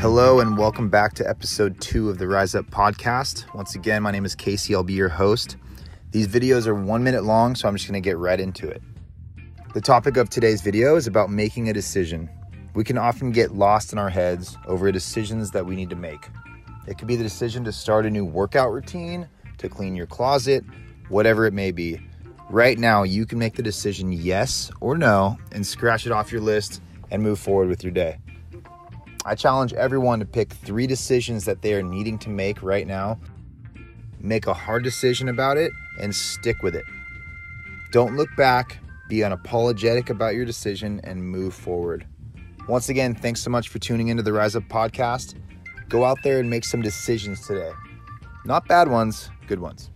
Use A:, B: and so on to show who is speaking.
A: Hello, and welcome back to episode two of the Rise Up podcast. Once again, my name is Casey. I'll be your host. These videos are one minute long, so I'm just going to get right into it. The topic of today's video is about making a decision. We can often get lost in our heads over decisions that we need to make. It could be the decision to start a new workout routine, to clean your closet, whatever it may be. Right now, you can make the decision yes or no and scratch it off your list and move forward with your day. I challenge everyone to pick three decisions that they are needing to make right now. Make a hard decision about it and stick with it. Don't look back, be unapologetic about your decision, and move forward. Once again, thanks so much for tuning into the Rise Up podcast. Go out there and make some decisions today. Not bad ones, good ones.